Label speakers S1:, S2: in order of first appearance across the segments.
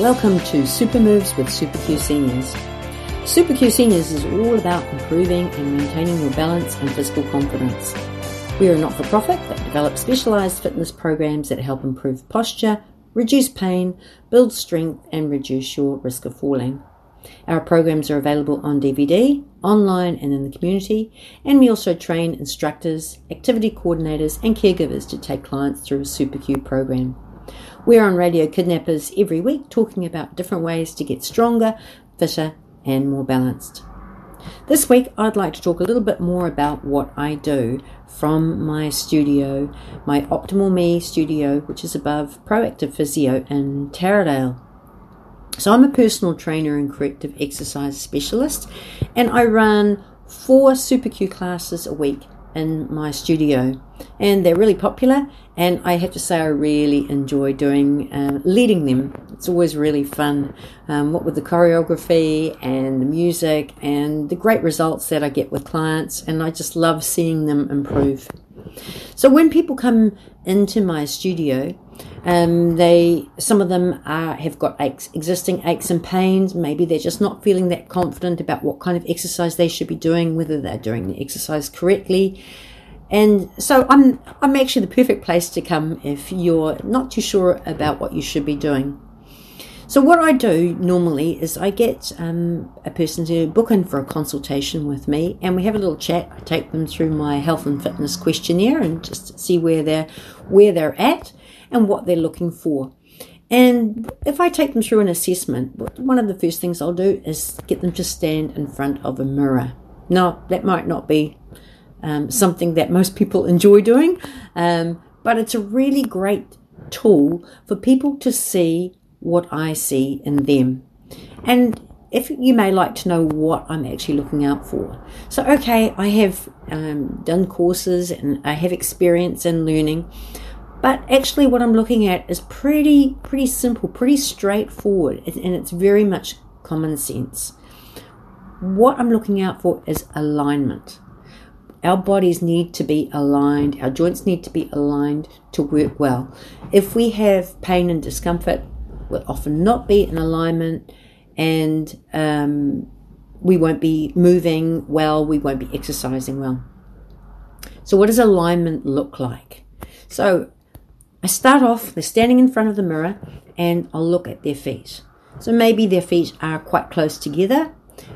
S1: Welcome to Super Moves with SuperCue Seniors. SuperCue Seniors is all about improving and maintaining your balance and physical confidence. We are a not for profit that develops specialized fitness programs that help improve posture, reduce pain, build strength, and reduce your risk of falling. Our programs are available on DVD, online, and in the community, and we also train instructors, activity coordinators, and caregivers to take clients through a SuperCue program. We're on Radio Kidnappers every week talking about different ways to get stronger, fitter, and more balanced. This week, I'd like to talk a little bit more about what I do from my studio, my Optimal Me studio, which is above Proactive Physio in Taradale. So, I'm a personal trainer and corrective exercise specialist, and I run four SuperCue classes a week in my studio, and they're really popular. And I have to say, I really enjoy doing uh, leading them. It's always really fun. Um, what with the choreography and the music and the great results that I get with clients, and I just love seeing them improve. So when people come into my studio, um, they some of them are, have got aches, existing aches and pains. Maybe they're just not feeling that confident about what kind of exercise they should be doing, whether they're doing the exercise correctly. And so I'm I'm actually the perfect place to come if you're not too sure about what you should be doing. So what I do normally is I get um, a person to book in for a consultation with me, and we have a little chat. I take them through my health and fitness questionnaire and just see where they're where they're at and what they're looking for. And if I take them through an assessment, one of the first things I'll do is get them to stand in front of a mirror. Now that might not be um, something that most people enjoy doing, um, but it's a really great tool for people to see what I see in them. And if you may like to know what I'm actually looking out for. So, okay, I have um, done courses and I have experience in learning, but actually, what I'm looking at is pretty, pretty simple, pretty straightforward, and it's very much common sense. What I'm looking out for is alignment. Our bodies need to be aligned, our joints need to be aligned to work well. If we have pain and discomfort, we'll often not be in alignment and um, we won't be moving well, we won't be exercising well. So, what does alignment look like? So, I start off, they're standing in front of the mirror, and I'll look at their feet. So, maybe their feet are quite close together,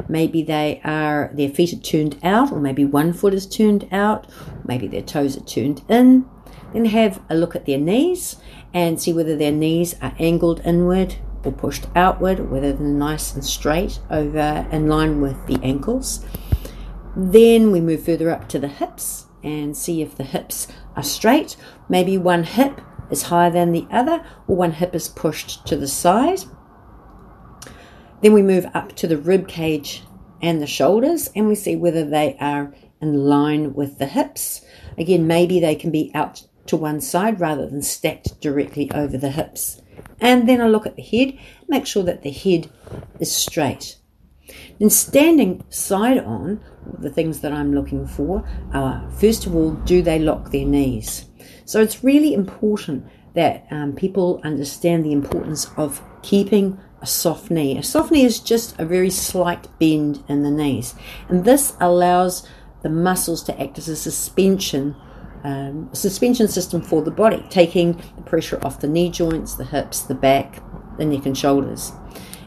S1: maybe they are their feet are turned out, or maybe one foot is turned out, maybe their toes are turned in. Then have a look at their knees and see whether their knees are angled inward or pushed outward, whether they're nice and straight over in line with the ankles. Then we move further up to the hips and see if the hips are straight. Maybe one hip is higher than the other, or one hip is pushed to the side. Then we move up to the rib cage and the shoulders, and we see whether they are in line with the hips. Again, maybe they can be out to one side rather than stacked directly over the hips. And then I look at the head, make sure that the head is straight. Then standing side on, the things that I'm looking for are first of all, do they lock their knees? So it's really important that um, people understand the importance of keeping a soft knee. A soft knee is just a very slight bend in the knees, and this allows the muscles to act as a suspension um, suspension system for the body, taking the pressure off the knee joints, the hips, the back, the neck, and shoulders.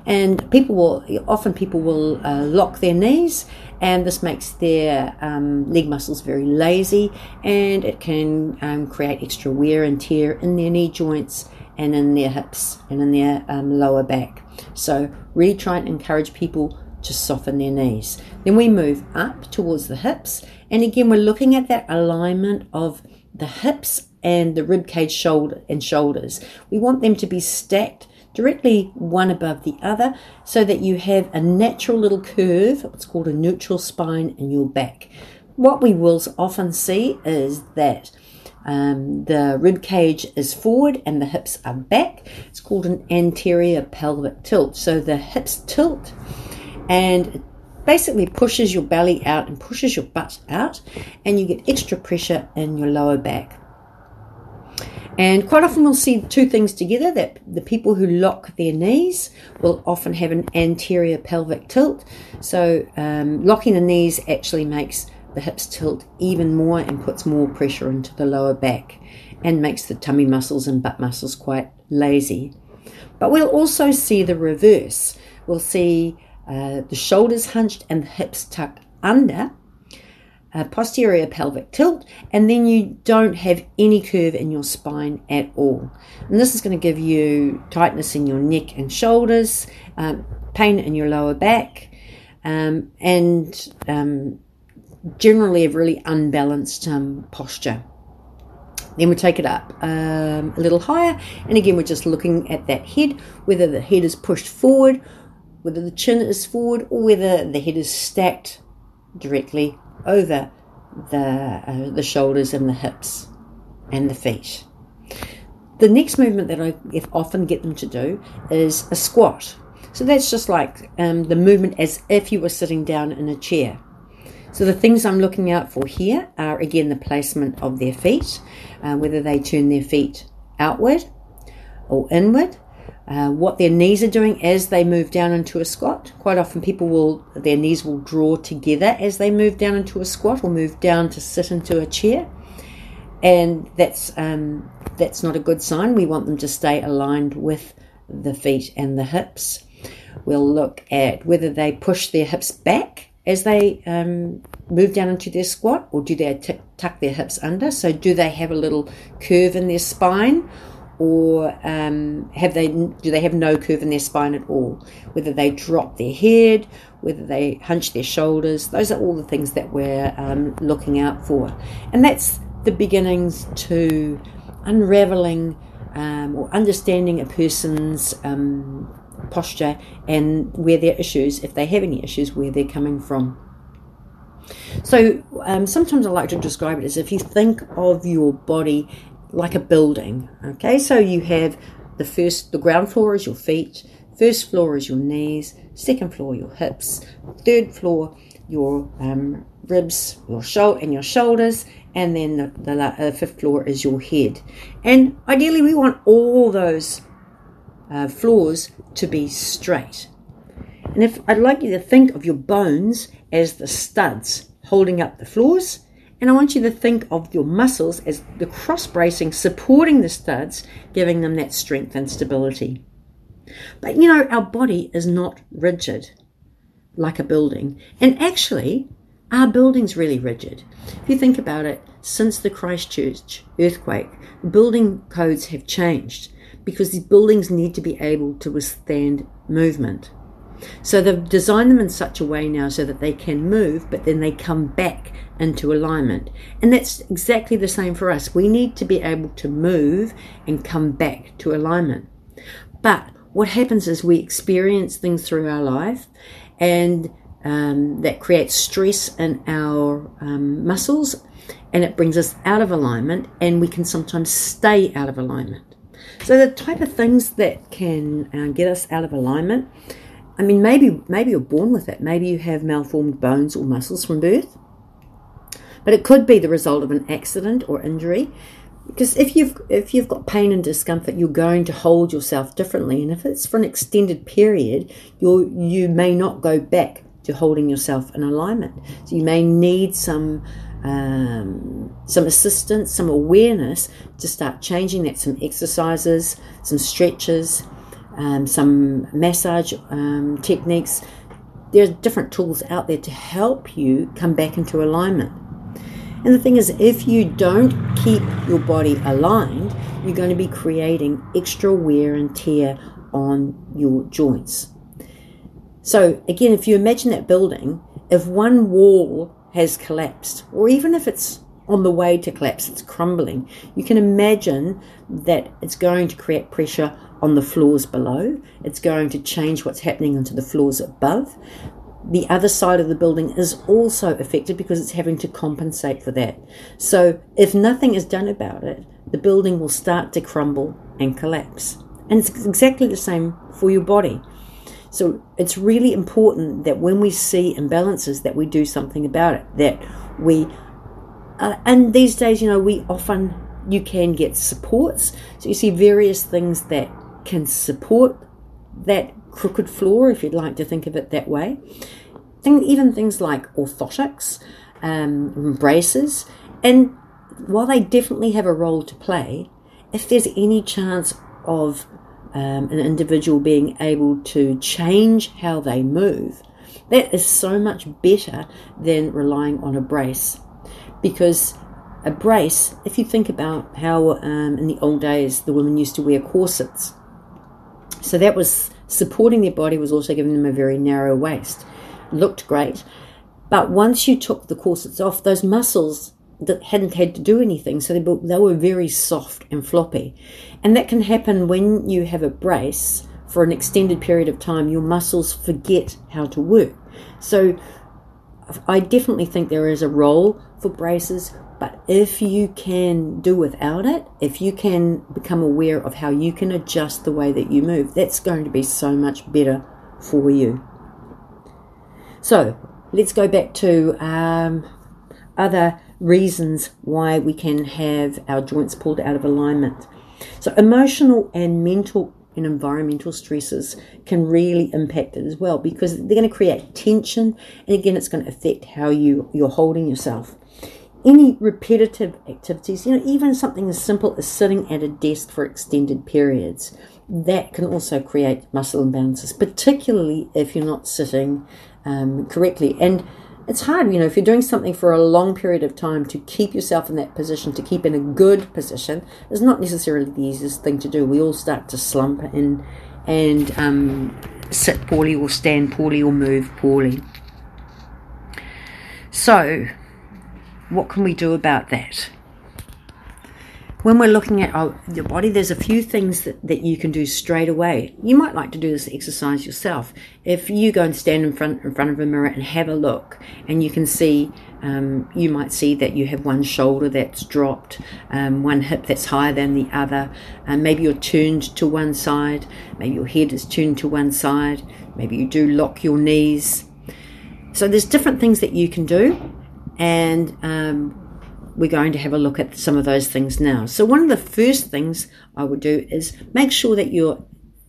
S1: And people will often people will uh, lock their knees, and this makes their um, leg muscles very lazy, and it can um, create extra wear and tear in their knee joints and in their hips and in their um, lower back. So really try and encourage people to soften their knees. Then we move up towards the hips, and again we're looking at that alignment of the hips and the rib cage shoulder and shoulders. We want them to be stacked directly one above the other so that you have a natural little curve, it's called a neutral spine in your back. What we will often see is that um, the rib cage is forward and the hips are back. It's called an anterior pelvic tilt. So the hips tilt and basically pushes your belly out and pushes your butt out, and you get extra pressure in your lower back. And quite often we'll see two things together that the people who lock their knees will often have an anterior pelvic tilt. So, um, locking the knees actually makes the hips tilt even more and puts more pressure into the lower back and makes the tummy muscles and butt muscles quite lazy. But we'll also see the reverse. We'll see uh, the shoulders hunched and the hips tucked under posterior pelvic tilt, and then you don't have any curve in your spine at all. And this is going to give you tightness in your neck and shoulders, um, pain in your lower back, um, and um, generally a really unbalanced um, posture. Then we take it up um, a little higher, and again, we're just looking at that head, whether the head is pushed forward, whether the chin is forward, or whether the head is stacked directly over the, uh, the shoulders and the hips and the feet. The next movement that I often get them to do is a squat. So that's just like um, the movement as if you were sitting down in a chair. So the things I'm looking out for here are again the placement of their feet, uh, whether they turn their feet outward or inward, uh, what their knees are doing as they move down into a squat. Quite often, people will their knees will draw together as they move down into a squat or move down to sit into a chair, and that's um, that's not a good sign. We want them to stay aligned with the feet and the hips. We'll look at whether they push their hips back as they um, move down into their squat, or do they t- tuck their hips under? So, do they have a little curve in their spine? Or um, have they do they have no curve in their spine at all? Whether they drop their head, whether they hunch their shoulders, those are all the things that we're um, looking out for, and that's the beginnings to unraveling um, or understanding a person's um, posture and where their issues, if they have any issues, where they're coming from. So um, sometimes I like to describe it as if you think of your body like a building. Okay, so you have the first, the ground floor is your feet, first floor is your knees, second floor your hips, third floor your um, ribs, your shoulder, and your shoulders, and then the, the uh, fifth floor is your head. And ideally, we want all those uh, floors to be straight. And if I'd like you to think of your bones as the studs holding up the floors, and I want you to think of your muscles as the cross bracing supporting the studs, giving them that strength and stability. But you know, our body is not rigid like a building. And actually, our building's really rigid. If you think about it, since the Christchurch earthquake, building codes have changed because these buildings need to be able to withstand movement. So they've designed them in such a way now so that they can move, but then they come back into alignment. And that's exactly the same for us. We need to be able to move and come back to alignment. But what happens is we experience things through our life and um, that creates stress in our um, muscles and it brings us out of alignment and we can sometimes stay out of alignment. So the type of things that can uh, get us out of alignment I mean, maybe maybe you're born with it. Maybe you have malformed bones or muscles from birth. But it could be the result of an accident or injury. Because if you've if you've got pain and discomfort, you're going to hold yourself differently. And if it's for an extended period, you you may not go back to holding yourself in alignment. So you may need some um, some assistance, some awareness to start changing that. Some exercises, some stretches, um, some massage um, techniques. There are different tools out there to help you come back into alignment. And the thing is, if you don't keep your body aligned, you're going to be creating extra wear and tear on your joints. So, again, if you imagine that building, if one wall has collapsed, or even if it's on the way to collapse, it's crumbling, you can imagine that it's going to create pressure on the floors below. It's going to change what's happening onto the floors above. The other side of the building is also affected because it's having to compensate for that. So, if nothing is done about it, the building will start to crumble and collapse. And it's exactly the same for your body. So, it's really important that when we see imbalances that we do something about it, that we uh, and these days, you know, we often you can get supports. So you see various things that can support that crooked floor, if you'd like to think of it that way. Even things like orthotics, um, braces, and while they definitely have a role to play, if there's any chance of um, an individual being able to change how they move, that is so much better than relying on a brace. Because a brace, if you think about how um, in the old days the women used to wear corsets, so that was supporting their body, was also giving them a very narrow waist. Looked great. But once you took the corsets off, those muscles that hadn't had to do anything, so they, they were very soft and floppy. And that can happen when you have a brace for an extended period of time, your muscles forget how to work. So I definitely think there is a role for braces, but if you can do without it, if you can become aware of how you can adjust the way that you move, that's going to be so much better for you. So let's go back to um, other reasons why we can have our joints pulled out of alignment. So, emotional and mental and environmental stresses can really impact it as well because they're going to create tension and again it's going to affect how you you're holding yourself any repetitive activities you know even something as simple as sitting at a desk for extended periods that can also create muscle imbalances particularly if you're not sitting um, correctly and it's hard, you know, if you're doing something for a long period of time to keep yourself in that position, to keep in a good position, is not necessarily the easiest thing to do. We all start to slump and and um, sit poorly or stand poorly or move poorly. So, what can we do about that? when we're looking at our, your body, there's a few things that, that you can do straight away. You might like to do this exercise yourself. If you go and stand in front in front of a mirror and have a look, and you can see, um, you might see that you have one shoulder that's dropped, um, one hip that's higher than the other, and maybe you're turned to one side, maybe your head is turned to one side, maybe you do lock your knees. So there's different things that you can do, and um, we're going to have a look at some of those things now. So one of the first things I would do is make sure that you're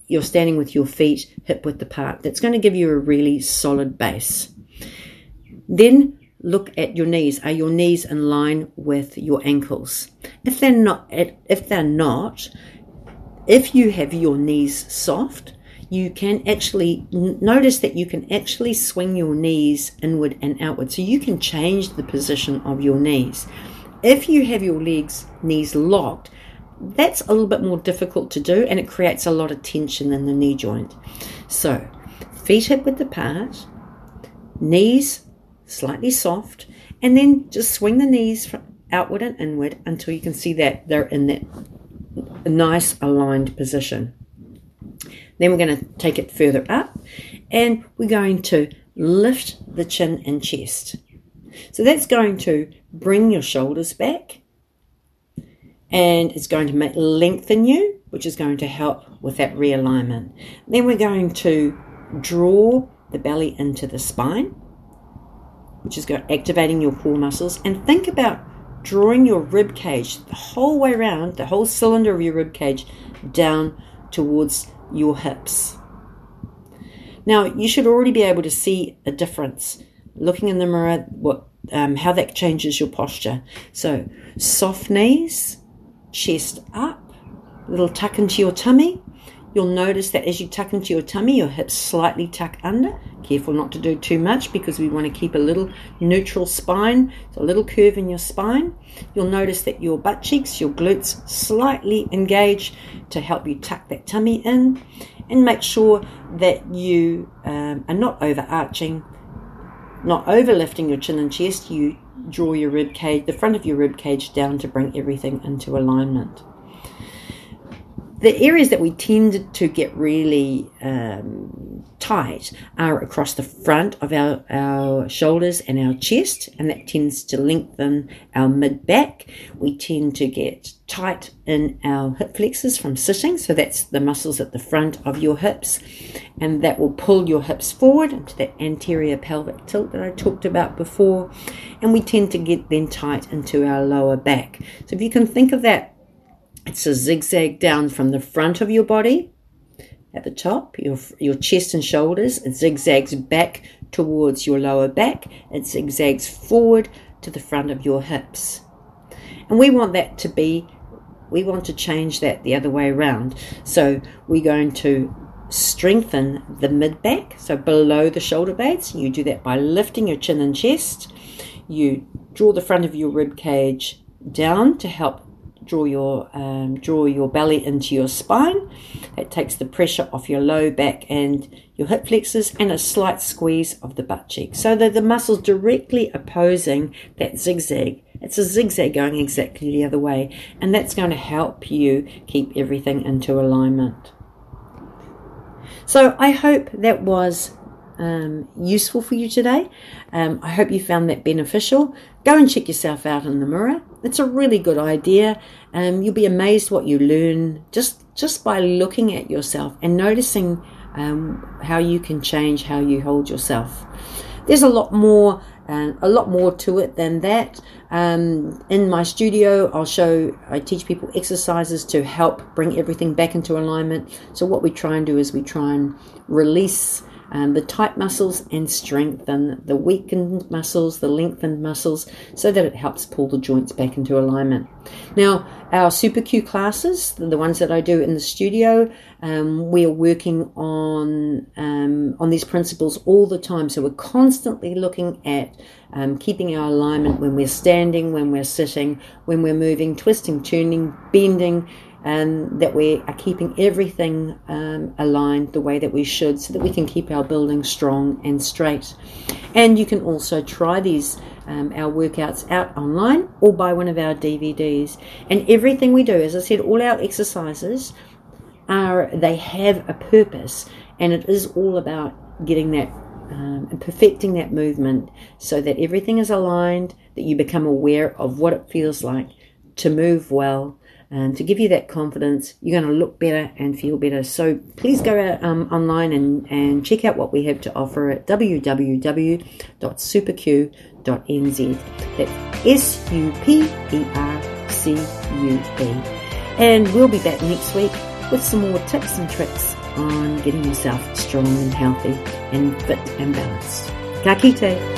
S1: you're standing with your feet hip width apart. That's going to give you a really solid base. Then look at your knees. Are your knees in line with your ankles? If they're not, if they're not, if you have your knees soft, you can actually notice that you can actually swing your knees inward and outward. So you can change the position of your knees. If you have your legs, knees locked, that's a little bit more difficult to do and it creates a lot of tension in the knee joint. So, feet hip width apart, knees slightly soft, and then just swing the knees outward and inward until you can see that they're in that nice aligned position. Then we're going to take it further up and we're going to lift the chin and chest. So that's going to bring your shoulders back and it's going to make, lengthen you, which is going to help with that realignment. Then we're going to draw the belly into the spine, which is going, to activating your core muscles, and think about drawing your rib cage the whole way around, the whole cylinder of your rib cage down towards your hips. Now, you should already be able to see a difference looking in the mirror, what um, how that changes your posture. So, soft knees, chest up, little tuck into your tummy. You'll notice that as you tuck into your tummy, your hips slightly tuck under. Careful not to do too much because we want to keep a little neutral spine, so a little curve in your spine. You'll notice that your butt cheeks, your glutes slightly engage to help you tuck that tummy in and make sure that you um, are not overarching not overlifting your chin and chest, you draw your rib cage, the front of your rib cage down to bring everything into alignment. The areas that we tend to get really um, tight are across the front of our, our shoulders and our chest, and that tends to lengthen our mid back. We tend to get tight in our hip flexors from sitting, so that's the muscles at the front of your hips, and that will pull your hips forward into that anterior pelvic tilt that I talked about before. And we tend to get then tight into our lower back. So if you can think of that it's a zigzag down from the front of your body at the top, your, your chest and shoulders. It zigzags back towards your lower back. It zigzags forward to the front of your hips. And we want that to be, we want to change that the other way around. So we're going to strengthen the mid back, so below the shoulder blades. You do that by lifting your chin and chest. You draw the front of your rib cage down to help draw your um, draw your belly into your spine. That takes the pressure off your low back and your hip flexors, and a slight squeeze of the butt cheek. So that the muscles directly opposing that zigzag. It's a zigzag going exactly the other way, and that's going to help you keep everything into alignment. So I hope that was um, useful for you today. Um, I hope you found that beneficial. Go and check yourself out in the mirror. It's a really good idea. Um, you'll be amazed what you learn just just by looking at yourself and noticing um, how you can change how you hold yourself. There's a lot more, uh, a lot more to it than that. Um, in my studio, I'll show, I teach people exercises to help bring everything back into alignment. So what we try and do is we try and release um, the tight muscles and strengthen the weakened muscles, the lengthened muscles, so that it helps pull the joints back into alignment. Now, our SuperCue classes, the ones that I do in the studio, um, we are working on um, on these principles all the time. So we're constantly looking at um, keeping our alignment when we're standing, when we're sitting, when we're moving, twisting, turning, bending and that we are keeping everything um, aligned the way that we should so that we can keep our building strong and straight. And you can also try these. Um, our workouts out online or buy one of our DVDs. And everything we do, as I said, all our exercises are they have a purpose, and it is all about getting that um, and perfecting that movement so that everything is aligned, that you become aware of what it feels like to move well and to give you that confidence, you're going to look better and feel better. So please go out um, online and, and check out what we have to offer at www.supercue.nz. That's S U P E R C U E. And we'll be back next week with some more tips and tricks on getting yourself strong and healthy and fit and balanced. Ka kite.